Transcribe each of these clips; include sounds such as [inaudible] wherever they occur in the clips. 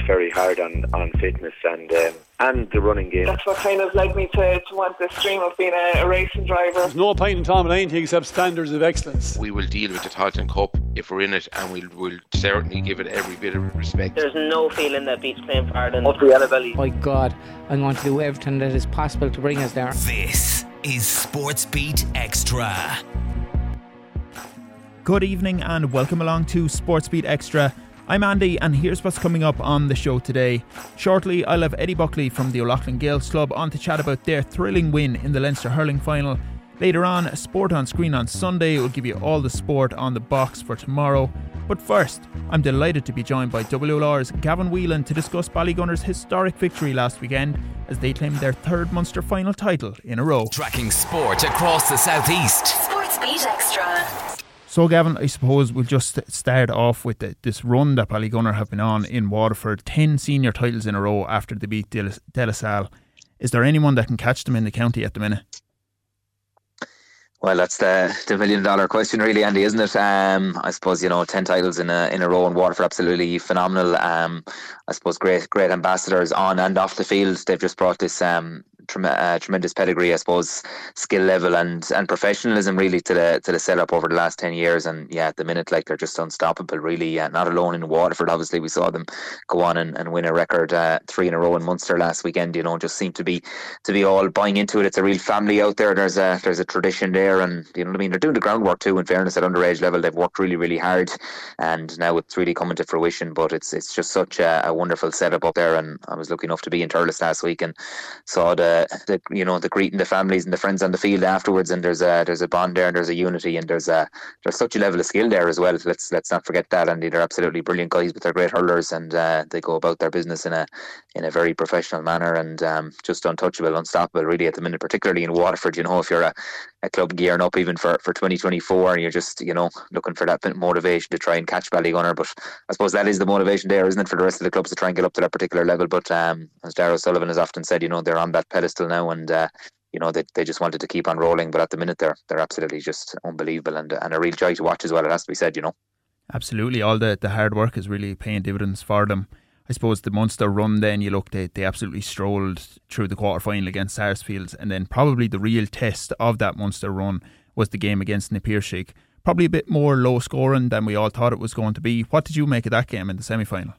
works very hard on, on fitness and um, and the running game. That's what kind of led me to, to want this dream of being a, a racing driver. There's no point in Tom and anything except standards of excellence. We will deal with the Tailteann Cup if we're in it, and we'll, we'll certainly give it every bit of respect. There's no feeling that beats playing for Ireland up the Yellow Valley. My God, I'm going to do everything that is possible to bring us there. This is Sports Beat Extra. Good evening and welcome along to Sportsbeat Extra. I'm Andy, and here's what's coming up on the show today. Shortly, I'll have Eddie Buckley from the O'Loughlin Gaels Club on to chat about their thrilling win in the Leinster hurling final. Later on, Sport on Screen on Sunday will give you all the sport on the box for tomorrow. But first, I'm delighted to be joined by WLR's Gavin Whelan to discuss Ballygunner's historic victory last weekend as they claimed their third Munster final title in a row. Tracking sport across the southeast. Sports Beat Extra. So, Gavin, I suppose we'll just start off with the, this run that Ballygunner have been on in Waterford 10 senior titles in a row after they beat De La Salle. Is there anyone that can catch them in the county at the minute? Well, that's the the million dollar question, really, Andy, isn't it? Um, I suppose you know ten titles in a in a row in Waterford, absolutely phenomenal. Um, I suppose great great ambassadors on and off the field. They've just brought this um uh, tremendous pedigree, I suppose, skill level and and professionalism really to the to the setup over the last ten years. And yeah, at the minute, like they're just unstoppable. Really, uh, not alone in Waterford. Obviously, we saw them go on and, and win a record uh, three in a row in Munster last weekend. You know, just seem to be to be all buying into it. It's a real family out there. There's a there's a tradition there, and you know what I mean. They're doing the groundwork too. In fairness, at underage level, they've worked really really hard, and now it's really coming to fruition. But it's it's just such a, a wonderful setup up there. And I was lucky enough to be in Thurles last week and saw the the you know the greeting the families and the friends on the field afterwards, and there's a there's a bond there, and there's a unity, and there's a there's such a level of skill there as well. Let's let's not forget that, and they're absolutely brilliant guys, but they're great hurlers, and uh, they go about their business in a in a very professional manner, and um, just untouchable, unstoppable, really at the minute, particularly in Waterford. You know, if you're a, a club gearing up even for, for 2024, and you're just you know looking for that motivation to try and catch Ballygunner, but I suppose that is the motivation there, isn't it, for the rest of the clubs to try and get up to that particular level. But um, as Darragh Sullivan has often said, you know, they're on that pedestal now and uh, you know they, they just wanted to keep on rolling. But at the minute, they're they're absolutely just unbelievable and and a real joy to watch as well. It has to be said, you know. Absolutely, all the the hard work is really paying dividends for them. I suppose the Munster run, then you look, they, they absolutely strolled through the quarter final against Sarsfields, and then probably the real test of that Munster run was the game against Na Piarsaigh. Probably a bit more low scoring than we all thought it was going to be. What did you make of that game in the semi final?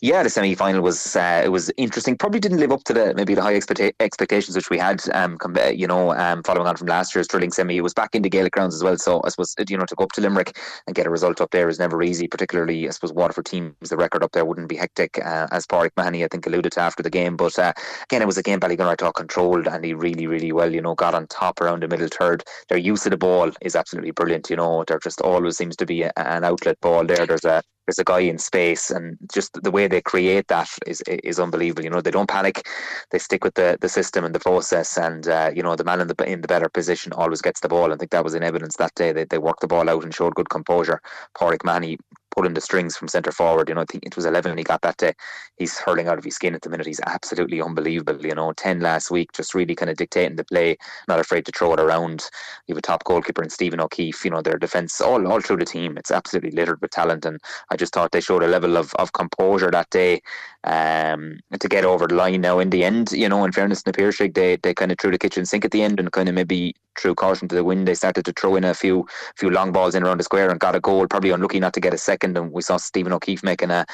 Yeah, the semi final was uh, it was interesting. Probably didn't live up to the maybe the high expecta- expectations which we had. Um, com- you know, um, following on from last year's Trilling semi, it was back into Gaelic grounds as well. So I suppose you know to go up to Limerick and get a result up there is never easy. Particularly, I suppose Waterford teams the record up there wouldn't be hectic, uh, as Pádraig Mahony I think alluded to after the game. But uh, again, it was a game Ballygunner I controlled and he really really well. You know, got on top around the middle third. Their use of the ball is absolutely brilliant. You know, there just always seems to be a, an outlet ball there. There's a there's a guy in space, and just the way they create that is is unbelievable. You know, they don't panic; they stick with the, the system and the process, and uh, you know, the man in the in the better position always gets the ball. I think that was in evidence that day. They they worked the ball out and showed good composure. Pádraig Mahony pulling the strings from centre forward. You know, I think it was 11 he got that day. He's hurling out of his skin at the minute. He's absolutely unbelievable. You know, 10 last week, just really kind of dictating the play, not afraid to throw it around. You have a top goalkeeper in Stephen O'Keeffe. You know, their defence all, all through the team. It's absolutely littered with talent. And I just thought they showed a level of, of composure that day um, to get over the line. Now, in the end, you know, in fairness to Piarsaigh, they, they kind of threw the kitchen sink at the end and kind of maybe threw caution to the wind. They started to throw in a few few long balls in around the square and got a goal. Probably unlucky not to get a second. And we saw Stephen O'Keeffe making a,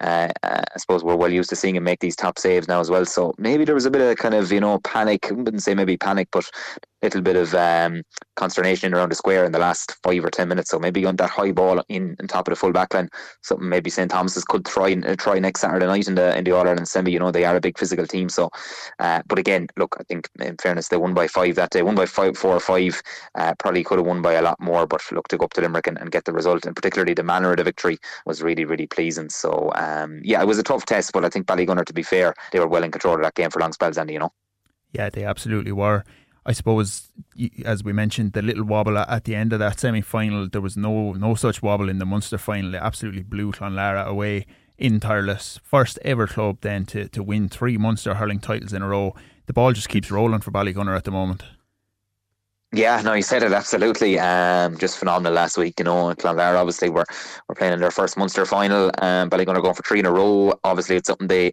uh, I suppose we're well used to seeing him make these top saves now as well. So maybe there was a bit of kind of you know panic. I wouldn't say maybe panic, but little bit of um, consternation around the square in the last five or ten minutes. So maybe on that high ball in on top of the full back line, something maybe St Thomas's could try uh, try next Saturday night in the in the All Ireland semi. You know they are a big physical team. So, uh, but again, look, I think in fairness they won by five that day. Won by five, four or five. Uh, probably could have won by a lot more, but look to go up to Limerick and, and, get the result, and particularly the manner of the victory was really really pleasing. So um, yeah, it was a tough test, but I think Ballygunner, to be fair, they were well in control of that game for long spells, Andy. You know. Yeah, they absolutely were. I suppose, as we mentioned, the little wobble at the end of that semi final, there was no no such wobble in the Munster final. They absolutely blew Clonlara away in Thurles. First ever club then to, to win three Munster hurling titles in a row. The ball just keeps rolling for Ballygunner at the moment. Yeah, no, you said it absolutely. Um, just phenomenal last week. You know, Clonlara obviously were were playing in their first Munster final. Um, Ballygunner going for three in a row. Obviously, it's something they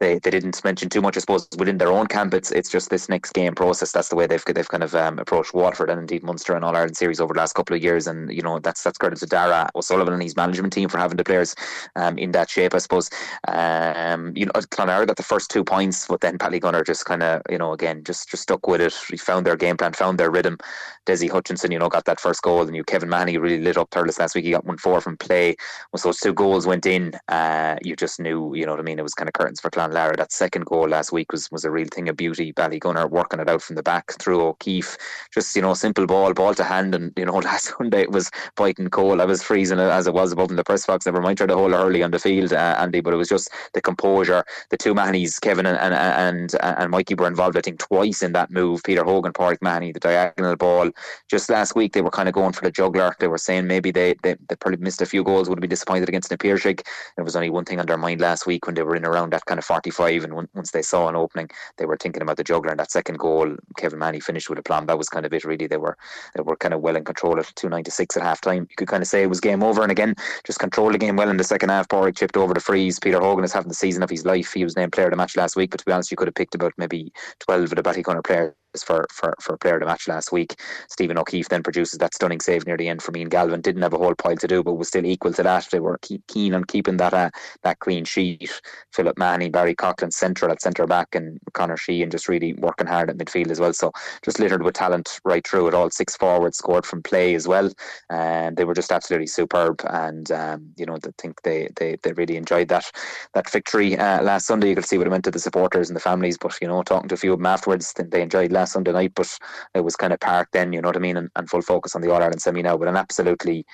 they, they didn't mention too much, I suppose, within their own camp. It's it's just this next game process. That's the way they've they've kind of um, approached Waterford and indeed Munster and All Ireland series over the last couple of years. And you know that's that's credit to Darragh O'Sullivan and his management team for having the players um, in that shape. I suppose. Um, you know, Clonlara got the first two points, but then Ballygunner just kind of you know again just just stuck with it. He found their game plan, found their rhythm. Desi Hutchinson, you know, got that first goal, and you Kevin Mahony really lit up Thurles last week. He got one four from play. Once those two goals went in, uh, you just knew, you know what I mean. It was kind of curtains for Clan Clonlara. That second goal last week was was a real thing of beauty. Ballygunner working it out from the back through O'Keeffe. Just, you know, simple ball, ball to hand. And, you know, [laughs] last Sunday it was biting cold. I was freezing as it was above in the press box. Never mind, tried to hold early on the field, uh, Andy, but it was just the composure. The two Mahonys, Kevin and, and, and, and Mikey, were involved, I think, twice in that move. Peter Hogan, Pádraig Mahony, the diagonal ball. Just last week they were kind of going for the juggler. They were saying maybe they, they, they probably missed a few goals, would have been disappointed against Na Piarsaigh. There was only one thing on their mind last week when they were in around that kind of 45 and once they saw an opening, they were thinking about the juggler. And that second goal, Kevin Mahony finished with a plum. That was kind of it, really. They were they were kind of well in control at 296 at half time. You could kind of say it was game over. And again, just controlled the game well in the second half. Pádraig chipped over the frees. Peter Hogan is having the season of his life. He was named player of the match last week, but to be honest, you could have picked about maybe 12 of the Ballygunner players for, for, for player of the match last week. Stephen O'Keeffe then produces that stunning save near the end for Ian Galvin. Didn't have a whole pile to do, but was still equal to that. They were keen on keeping that uh, that clean sheet. Philip Mahony, Barry Coughlan central at centre back, and Connor Sheehan just really working hard at midfield as well. So just littered with talent right through it all. Six forwards scored from play as well, and they were just absolutely superb. And um, you know, I think they, they they really enjoyed that that victory uh, last Sunday. You could see what it meant to the supporters and the families. But you know, talking to a few of them afterwards, they enjoyed last Sunday night, but it was kind of parked then, you know what I mean, and, and full focus on the All Ireland semi now. But an absolutely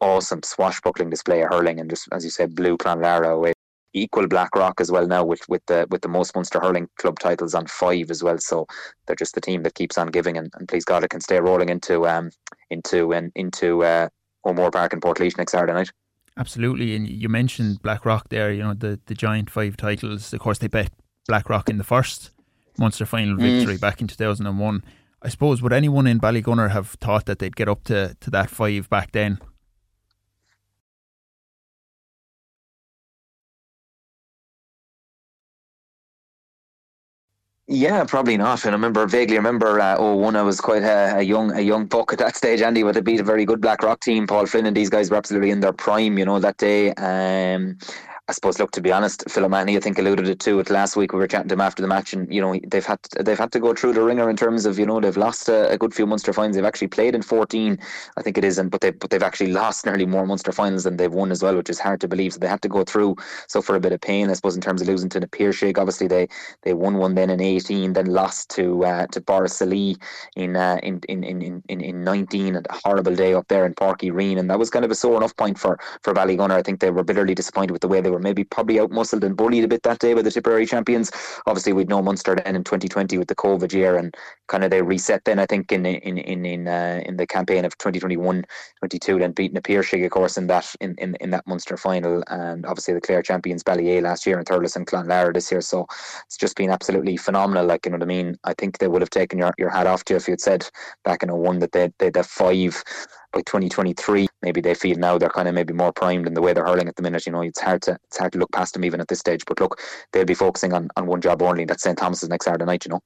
awesome swashbuckling display of hurling, and just as you said, blew Clonlara away. Equal Blackrock as well now with, with the with the most Munster hurling club titles on five as well. So they're just the team that keeps on giving, and, and please God it can stay rolling into um into and into uh, O'Moore Park in Portlaoise next Saturday night. Absolutely, and you mentioned Blackrock there. You know the the giant five titles. Of course, they bet Blackrock in the first Munster final victory mm. back in 2001. I suppose would anyone in Ballygunner have thought that they'd get up to, to that five back then? Yeah, probably not. And I remember vaguely remember uh, oh one I was quite a, a, young a young buck at that stage, Andy, but they beat a very good Blackrock team. Paul Flynn and these guys were absolutely in their prime, you know, that day. Um, I suppose, look, to be honest, Phil O'Mahony, I think alluded it to it last week. We were chatting to him after the match, and you know they've had to, they've had to go through the ringer in terms of you know they've lost a, a good few Munster finals. They've actually played in fourteen, I think it is, and but they but they've actually lost nearly more Munster finals than they've won as well, which is hard to believe. So they had to go through. So for a bit of pain, I suppose, in terms of losing to the Piarsaigh, obviously they they won one then in eighteen, then lost to uh, to Borris-Ileigh in, uh, in, in in in in nineteen. A horrible day up there in Uí Rinn, and that was kind of a sore enough point for for Ballygunner. I think they were bitterly disappointed with the way they were maybe probably out muscled and bullied a bit that day by the Tipperary champions. Obviously, we'd know Munster then in 2020 with the COVID year, and kind of they reset then. I think in in in in uh, in the campaign of 2021, 22, then beating a Piarsaigh, of course, in that in, in in that Munster final, and obviously the Clare champions Ballyea last year and Thurles and Clonlara this year. So it's just been absolutely phenomenal. Like you know what I mean. I think they would have taken your, your hat off to you if you'd said back in a 01 that they they'd have five by 2023, maybe they feel now they're kind of maybe more primed in the way they're hurling at the minute. You know, it's hard to it's hard to look past them even at this stage. But look, they'll be focusing on, on one job only. That's St Thomas's next Saturday night. You know.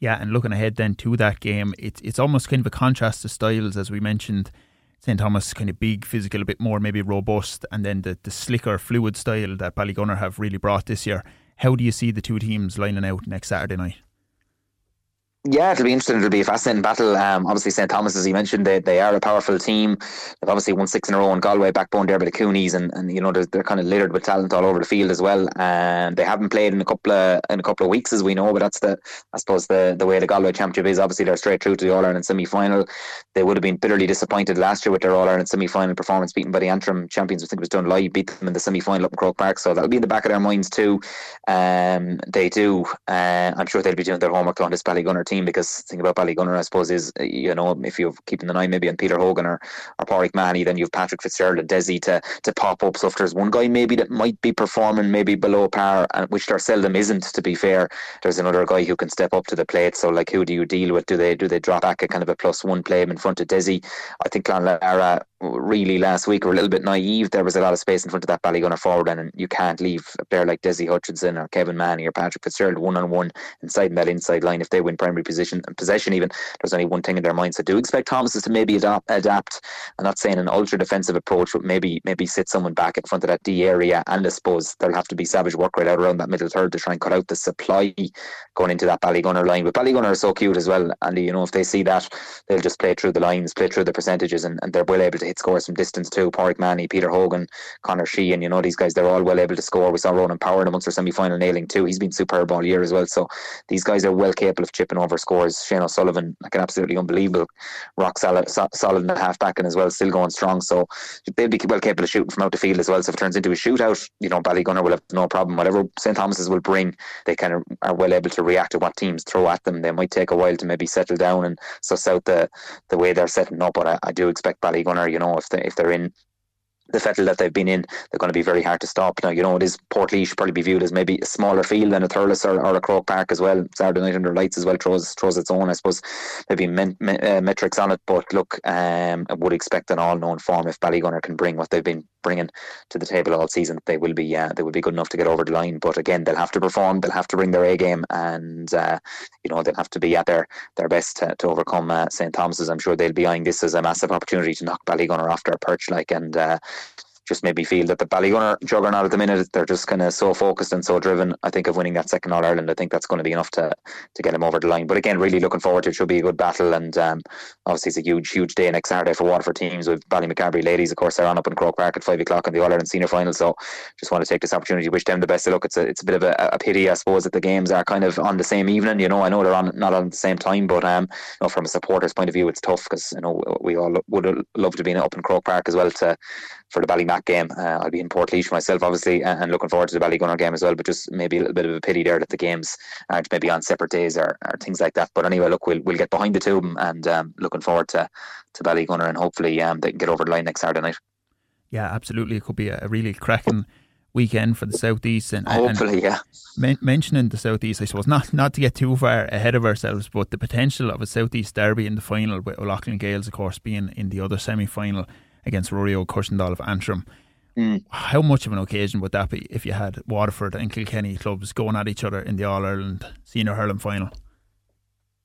Yeah, and looking ahead then to that game, it's it's almost kind of a contrast to styles as we mentioned. St Thomas kind of big, physical, a bit more maybe robust, and then the, the slicker, fluid style that Ballygunner have really brought this year. How do you see the two teams lining out next Saturday night? Yeah, it'll be interesting. It'll be a fascinating battle. Um, obviously, St Thomas, as you mentioned, they, they are a powerful team. They've obviously won six in a row in Galway, backbone there by the Cooneys, and, and you know they're, they're kind of littered with talent all over the field as well. And they haven't played in a couple of in a couple of weeks, as we know. But that's the I suppose the the way the Galway Championship is. Obviously, they're straight through to the All Ireland semi final. They would have been bitterly disappointed last year with their All Ireland semi final performance, beaten by the Antrim champions. I think it was Dunloy, beat them in the semi final up in Croke Park. So that'll be in the back of their minds too. Um, they do. Uh, I'm sure they'll be doing their homework on this Ballygunner team because think about Ballygunner, I suppose, is uh, you know if you're keeping an eye maybe on Peter Hogan or or Pádraig Mahony, then you've Patrick Fitzgerald and Desi to to pop up. So if there's one guy maybe that might be performing maybe below par, and which there seldom isn't, to be fair, there's another guy who can step up to the plate. So like, who do you deal with? Do they do they drop back a kind of a plus one play him in front of Desi? I think Clonlara really last week were a little bit naive. There was a lot of space in front of that Ballygunner forward, and you can't leave a player like Desi Hutchinson or Kevin Mahony or Patrick Fitzgerald one on one inside that inside line. If they win primary position and possession, even there's only one thing in their mind. So do expect Thomas's to maybe adapt. adapt. I'm not saying an ultra defensive approach, but maybe maybe sit someone back in front of that D area. And I suppose there'll have to be savage work right out around that middle third to try and cut out the supply going into that Ballygunner line. But Ballygunner are so cute as well, and you know if they see that, they'll just play through the lines, play through the percentages, and, and they're well able to hit scores from distance too. Pádraig Mahony, Peter Hogan, Connor Sheehan, you know these guys, they're all well able to score. We saw Ronan Power in amongst their semi-final nailing too. He's been superb all year as well. So these guys are well capable of chipping over scores. Shane O'Sullivan, like an absolutely unbelievable rock solid, solid in the half back and as well, still going strong. So they'll be well capable of shooting from out the field as well. So if it turns into a shootout, you know Ballygunner will have no problem. Whatever St Thomas's will bring, they kind of are well able to react to what teams throw at them. They might take a while to maybe settle down and suss out the the way they're setting up. But I, I do expect Ballygunner, you know, if they if they're in the fettle that they've been in, they're going to be very hard to stop. Now, you know, it is Portlaoise should probably be viewed as maybe a smaller field than a Thurles or, or a Croke Park as well. Saturday night under lights as well throws throws its own, I suppose, maybe men, uh, metrics on it. But look, um, I would expect an all known form if Ballygunner can bring what they've been bringing to the table all season, they will be uh, they will be good enough to get over the line. But again, they'll have to perform. They'll have to bring their A game, and uh, you know they'll have to be at their their best to, to overcome uh, St Thomas's. I'm sure they'll be eyeing this as a massive opportunity to knock Ballygunner off their perch, like and uh, just made me feel that the Ballygunner juggernaut at the minute, they're just kind of so focused and so driven. I think of winning that second All Ireland, I think that's going to be enough to to get them over the line. But again, really looking forward to it. Should be a good battle, and um, obviously it's a huge, huge day next Saturday for Waterford teams with Ballymacarbry ladies. Of course, they're on up in Croke Park at five o'clock in the All Ireland Senior Final. So just want to take this opportunity to wish them the best of luck. It's a it's a bit of a, a pity, I suppose, that the games are kind of on the same evening. You know, I know they're on not on the same time, but um, you know, from a supporter's point of view, it's tough because you know we all would love to be in up in Croke Park as well to for the Ballymac game. Uh, I'll be in Portlaoise myself, obviously, and looking forward to the Ballygunner game as well. But just maybe a little bit of a pity there that the games aren't maybe on separate days or, or things like that. But anyway, look, we'll we'll get behind the two of them, and um, looking forward to to Ballygunner, and hopefully um, they can get over the line next Saturday night. Yeah, absolutely. It could be a really cracking weekend for the southeast and hopefully and yeah men- mentioning the southeast I suppose not not to get too far ahead of ourselves but the potential of a southeast derby in the final with O'Loughlin Gaels of course being in the other semi-final against Ruairí Óg Cushendall of Antrim Mm. How much of an occasion would that be if you had Waterford and Kilkenny clubs going at each other in the All Ireland Senior Hurling final?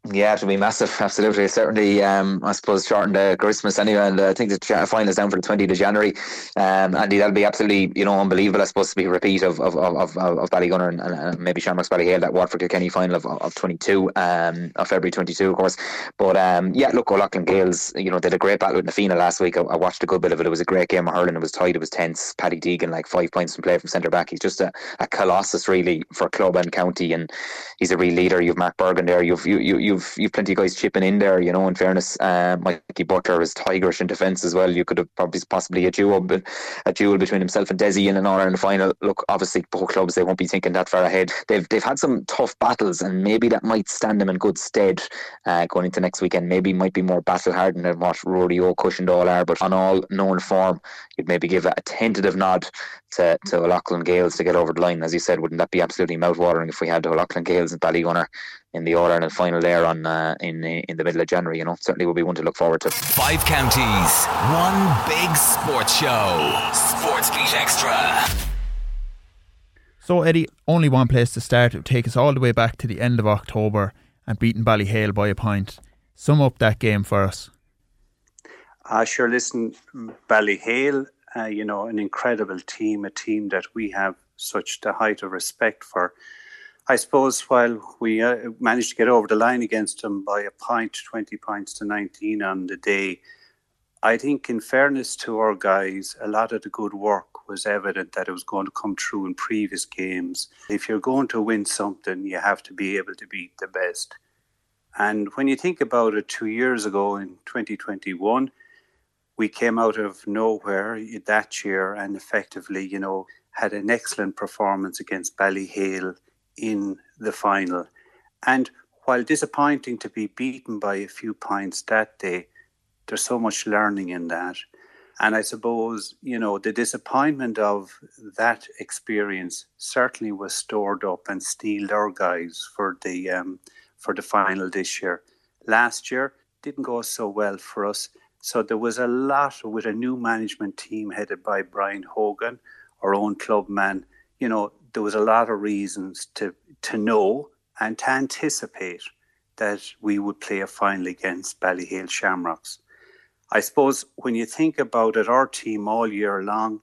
Yeah, it will be massive. [laughs] Absolutely, certainly. Um, I suppose shortened the Christmas anyway, and uh, I think the final is down for the twentieth of January. Um, and that'll be absolutely, you know, unbelievable. I suppose to be a repeat of of of, of, of Ballygunner and, and, maybe Shamrocks Ballyhale that Waterford Kilkenny final of, of twenty two, um, of February twenty two, of course. But um, yeah, look, O'Loughlin Gaels, you know, did a great battle with Na Fianna last week. I, I, watched a good bit of it. It was a great game of hurling. It was tight. It was tense. Paddy Deegan like five points from play from centre back. He's just a, a colossus really for club and county, and he's a real leader. You've Mark Bergin there. You've you, you you've you've plenty of guys chipping in there, you know, in fairness. Um, Mikey Butler is tigerish in defence as well. You could have probably possibly a duel, but a duel between himself and Desi in an All Ireland final. Look, obviously both clubs they won't be thinking that far ahead. They've they've had some tough battles, and maybe that might stand them in good stead uh, going into next weekend. Maybe might be more battle hardened than what Ruairí Óg Cushendall are, but on all known form, you'd maybe give a tentative nod to, to O'Loughlin Gaels to get over the line. As you said, wouldn't that be absolutely mouthwatering if we had O'Loughlin Gaels and Ballygunner in the All Ireland final there on uh, in in the middle of January? You know, certainly will be one to look forward to. Five counties, one big sports show. Sports Beat Extra. So Eddie, only one place to start. It would take us all the way back to the end of October and beating Ballyhale by a point. Sum up that game for us. Uh, sure, listen, Ballyhale uh, you know, an incredible team, a team that we have such the height of respect for. I suppose while we uh, managed to get over the line against them by a point, 20 points to 19 on the day, I think, in fairness to our guys, a lot of the good work was evident that it was going to come true in previous games. If you're going to win something, you have to be able to beat the best. And when you think about it, two years ago in 2021, we came out of nowhere that year and effectively, you know, had an excellent performance against Ballyhale in the final. And while disappointing to be beaten by a few points that day, there's so much learning in that. And I suppose, you know, the disappointment of that experience certainly was stored up and steeled our guys for the um, for the final this year. Last year didn't go so well for us. So there was a lot with a new management team headed by Brian Hogan, our own club man. You know, there was a lot of reasons to to know and to anticipate that we would play a final against Ballyhale Shamrocks. I suppose when you think about it, our team all year long,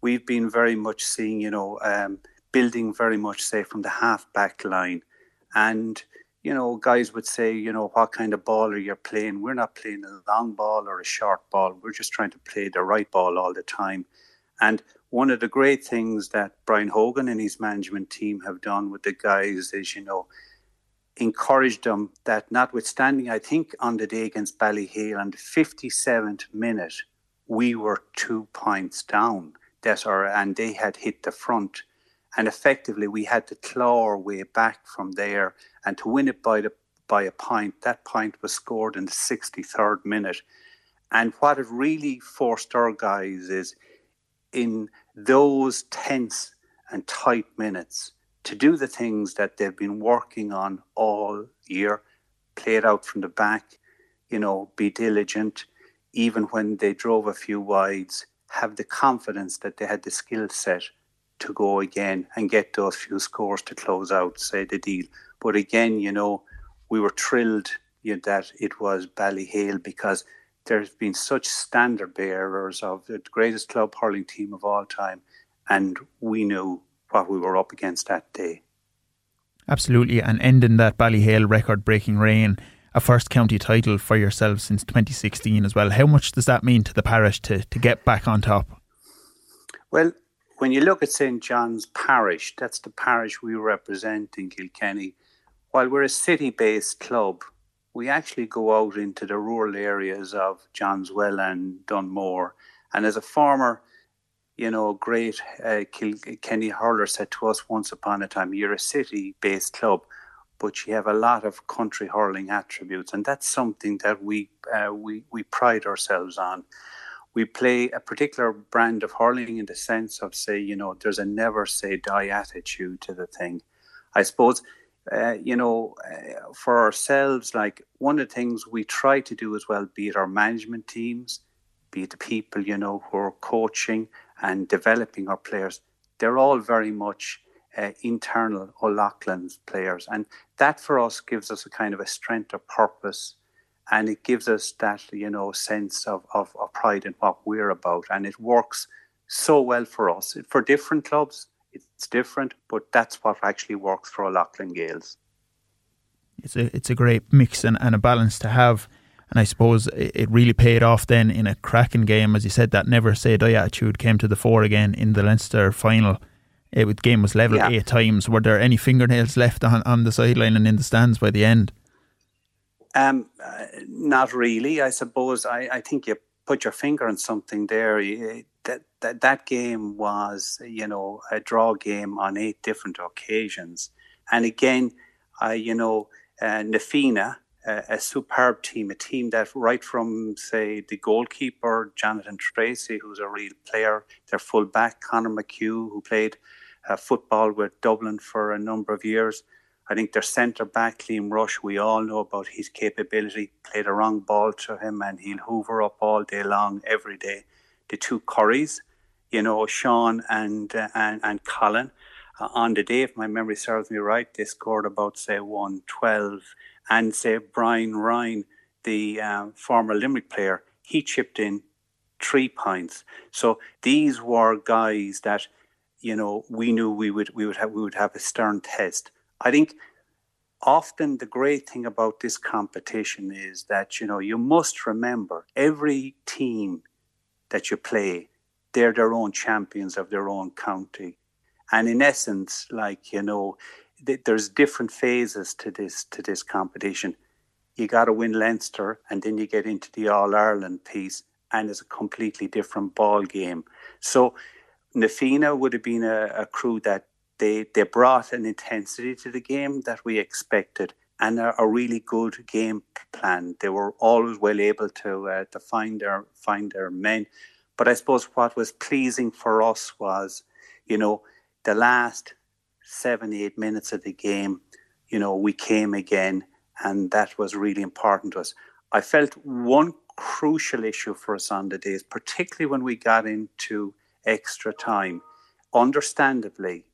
we've been very much seeing, you know, um, building very much, say, from the half back line. And, you know, guys would say, you know, what kind of ball are you playing? We're not playing a long ball or a short ball. We're just trying to play the right ball all the time. And one of the great things that Brian Hogan and his management team have done with the guys is, you know, encouraged them that notwithstanding, I think on the day against Ballyhale on the 57th minute, we were two points down. That are, and they had hit the front. And effectively, we had to claw our way back from there and to win it by the by a point. That point was scored in the 63rd minute. And what it really forced our guys is in those tense and tight minutes, to do the things that they've been working on all year, play it out from the back, you know, be diligent, even when they drove a few wides, have the confidence that they had the skill set to go again and get those few scores to close out, say the deal. But again, you know, we were thrilled you know, that it was Ballyhale because there's been such standard bearers of the greatest club hurling team of all time, and we knew what we were up against that day. Absolutely, and ending that Ballyhale record breaking reign, a first county title for yourself since 2016 as well. How much does that mean to the parish to, to get back on top? Well, when you look at St John's Parish, that's the parish we represent in Kilkenny. While we're a city based club, we actually go out into the rural areas of Johnswell and Dunmore. And as a former you know, great uh, Kenny Hurler said to us once upon a time, you're a city based club, but you have a lot of country hurling attributes. And that's something that we, uh, we, we pride ourselves on. We play a particular brand of hurling in the sense of, say, you know, there's a never say die attitude to the thing. I suppose, uh, you know, uh, for ourselves, like one of the things we try to do as well, be it our management teams, be it the people, you know, who are coaching, and developing our players, they're all very much uh, internal O'Loughlin's players. And that for us gives us a kind of a strength of purpose and it gives us that, you know, sense of, of, of pride in what we're about. And it works so well for us. For different clubs, it's different, but that's what actually works for O'Loughlin Gaels. It's a, it's a great mix and, and a balance to have. And I suppose it really paid off then in a cracking game. As you said, that never say die attitude came to the fore again in the Leinster final. It, the game was level yeah. eight times. Were there any fingernails left on, on the sideline and in the stands by the end? Um, uh, not really. I suppose I, I think you put your finger on something there. That, that that game was, you know, a draw game on eight different occasions, and again, uh, you know, uh, Na Fianna a, superb team, a team that right from say the goalkeeper Jonathan Tracy, who's a real player, their fullback Connor McHugh, who played uh, football with Dublin for a number of years. I think their centre back Liam Rush, we all know about his capability. Played a wrong ball to him, and he'll hoover up all day long, every day. The two Curries, you know, Sean and uh, and and Colin. Uh, on the day, if my memory serves me right, they scored about say one twelve and say Brian Ryan, the uh, former Limerick player, he chipped in three points. So these were guys that you know we knew we would we would have we would have a stern test. I think often the great thing about this competition is that you know you must remember every team that you play they're their own champions of their own county and in essence like you know there's different phases to this to this competition. You got to win Leinster, and then you get into the All Ireland piece, and it's a completely different ball game. So, Na Fianna would have been a, a crew that they they brought an intensity to the game that we expected. and a, a really good game plan. They were always well able to uh, to find their find their men. But I suppose what was pleasing for us was, you know, the last seven eight minutes of the game, you know, we came again, and that was really important to us. I felt one crucial issue for us on the days, particularly when we got into extra time. Understandably,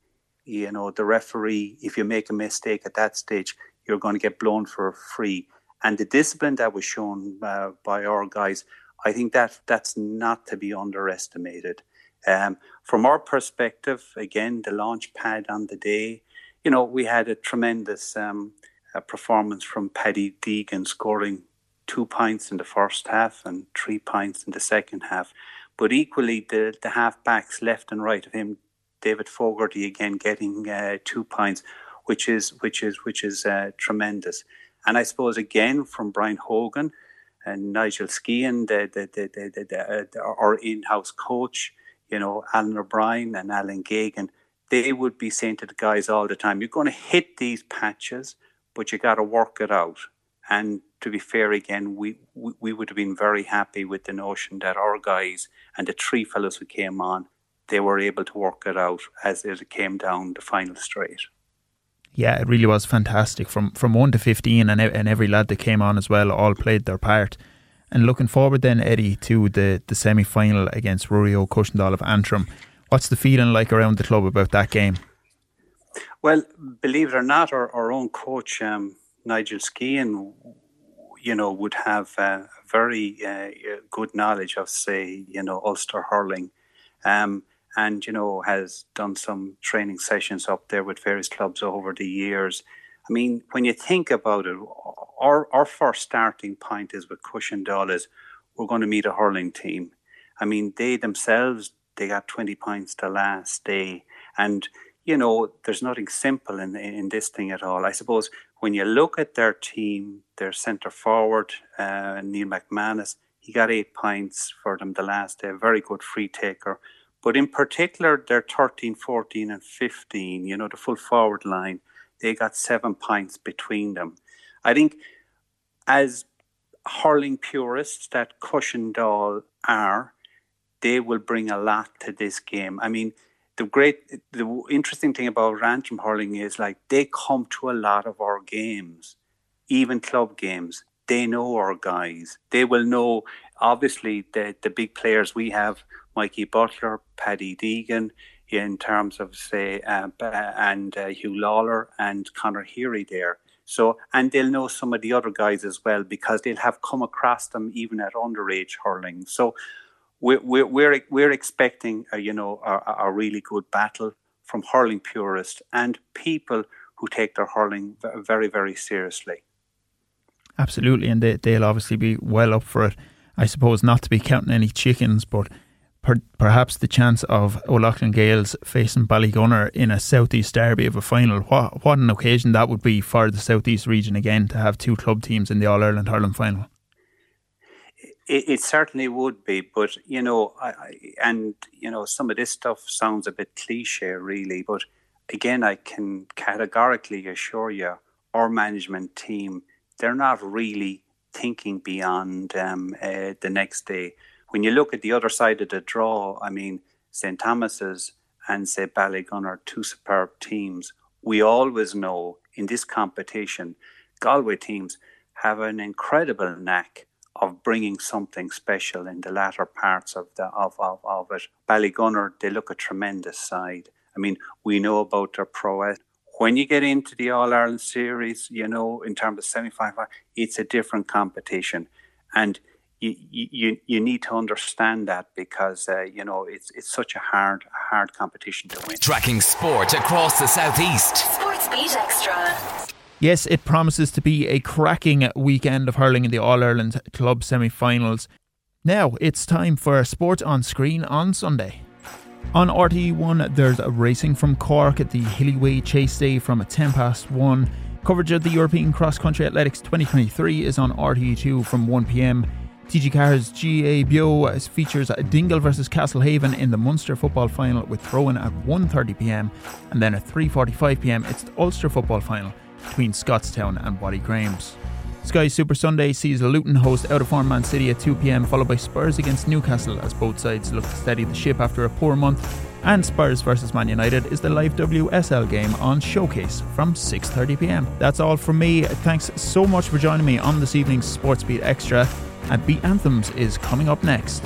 you know, the referee, if you make a mistake at that stage, you're going to get blown for free. And the discipline that was shown uh, by our guys, I think that that's not to be underestimated. Um, from our perspective, again, the launch pad on the day, you know, we had a tremendous um, uh, performance from Paddy Deegan scoring two points in the first half and three points in the second half. But equally, the, the half backs left and right of him, David Fogarty again getting uh, two points, which is which is which is uh, tremendous. And I suppose again from Brian Hogan and Nigel Skehan, the, the, the, the, uh, our in-house coach, you know, Alan O'Brien and Alan Geoghegan, they would be saying to the guys all the time, "You're going to hit these patches, but you got to work it out." And to be fair, again, we, we, we would have been very happy with the notion that our guys and the three fellows who came on, they were able to work it out as it came down the final straight. Yeah, it really was fantastic from from one to fifteen, and and every lad that came on as well all played their part. And looking forward then, Eddie, to the the semi final against Ruairí Óg Cushendall of Antrim. What's the feeling like around the club about that game? Well, believe it or not, our, our own coach um, Nigel Skehan, you know, would have uh, very uh, good knowledge of, say, you know, Ulster hurling. Um, and you know has done some training sessions up there with various clubs over the years. I mean, when you think about it, our our first starting point is with Cushion is we're going to meet a hurling team. I mean, they themselves they got twenty points the last day, and you know there's nothing simple in in this thing at all. I suppose when you look at their team, their centre forward uh, Neil McManus, he got eight points for them the last day. A very good free taker. But in particular, they're 13, 14, and 15, you know, the full forward line, they got seven points between them. I think as hurling purists that Cushendall are, they will bring a lot to this game. I mean, the great, the interesting thing about Antrim hurling is like they come to a lot of our games, even club games. They know our guys. They will know, obviously, the, the big players we have Mikey Butler, Paddy Deegan, in terms of say uh, and uh, Huw Lawlor and Conor Heery there. So and they'll know some of the other guys as well because they'll have come across them even at underage hurling. So we're we're we're, we're expecting a, you know a, a really good battle from hurling purists and people who take their hurling very very seriously. Absolutely, and they, they'll obviously be well up for it. I suppose not to be counting any chickens, but per, perhaps the chance of O'Loughlin Gaels facing Ballygunner in a southeast derby of a final. What what an occasion that would be for the southeast region again to have two club teams in the All Ireland hurling final. It, it, certainly would be, but you know, I, I, and you know, some of this stuff sounds a bit cliche, really. But again, I can categorically assure you, our management team, they're not really thinking beyond um, uh, the next day when you look at the other side of the draw, I mean, St. Thomas's and say Ballygunner are two superb teams. We always know in this competition, Galway teams have an incredible knack of bringing something special in the latter parts of the of, of, of it. Ballygunner, they look a tremendous side. I mean, we know about their prowess. When you get into the All Ireland series, you know, in terms of semi final, it's a different competition. And you, you you need to understand that because uh, you know it's it's such a hard hard competition to win. Tracking sport across the southeast. Sports Beat Extra. Yes, it promises to be a cracking weekend of hurling in the All Ireland Club semi-finals. Now it's time for sport on screen on Sunday. On RTE1, there's a racing from Cork at the Hilly Way Chase Day from 10 past 1. Coverage of the European Cross Country Athletics 2023 is on RTE2 from 1pm. TG Cars GAA Beo features Dingle versus Castlehaven in the Munster football final with throw-in at 1.30pm and then at 3.45pm it's the Ulster football final. between Scottstown and Waddy Graham's. Sky Super Sunday sees Luton host out of form Man City at 2pm, followed by Spurs against Newcastle as both sides look to steady the ship after a poor month. And Spurs versus Man United is the live WSL game on Showcase from 6.30pm. That's all from me. Thanks so much for joining me on this evening's Sports Beat Extra. And Beat Anthems is coming up next.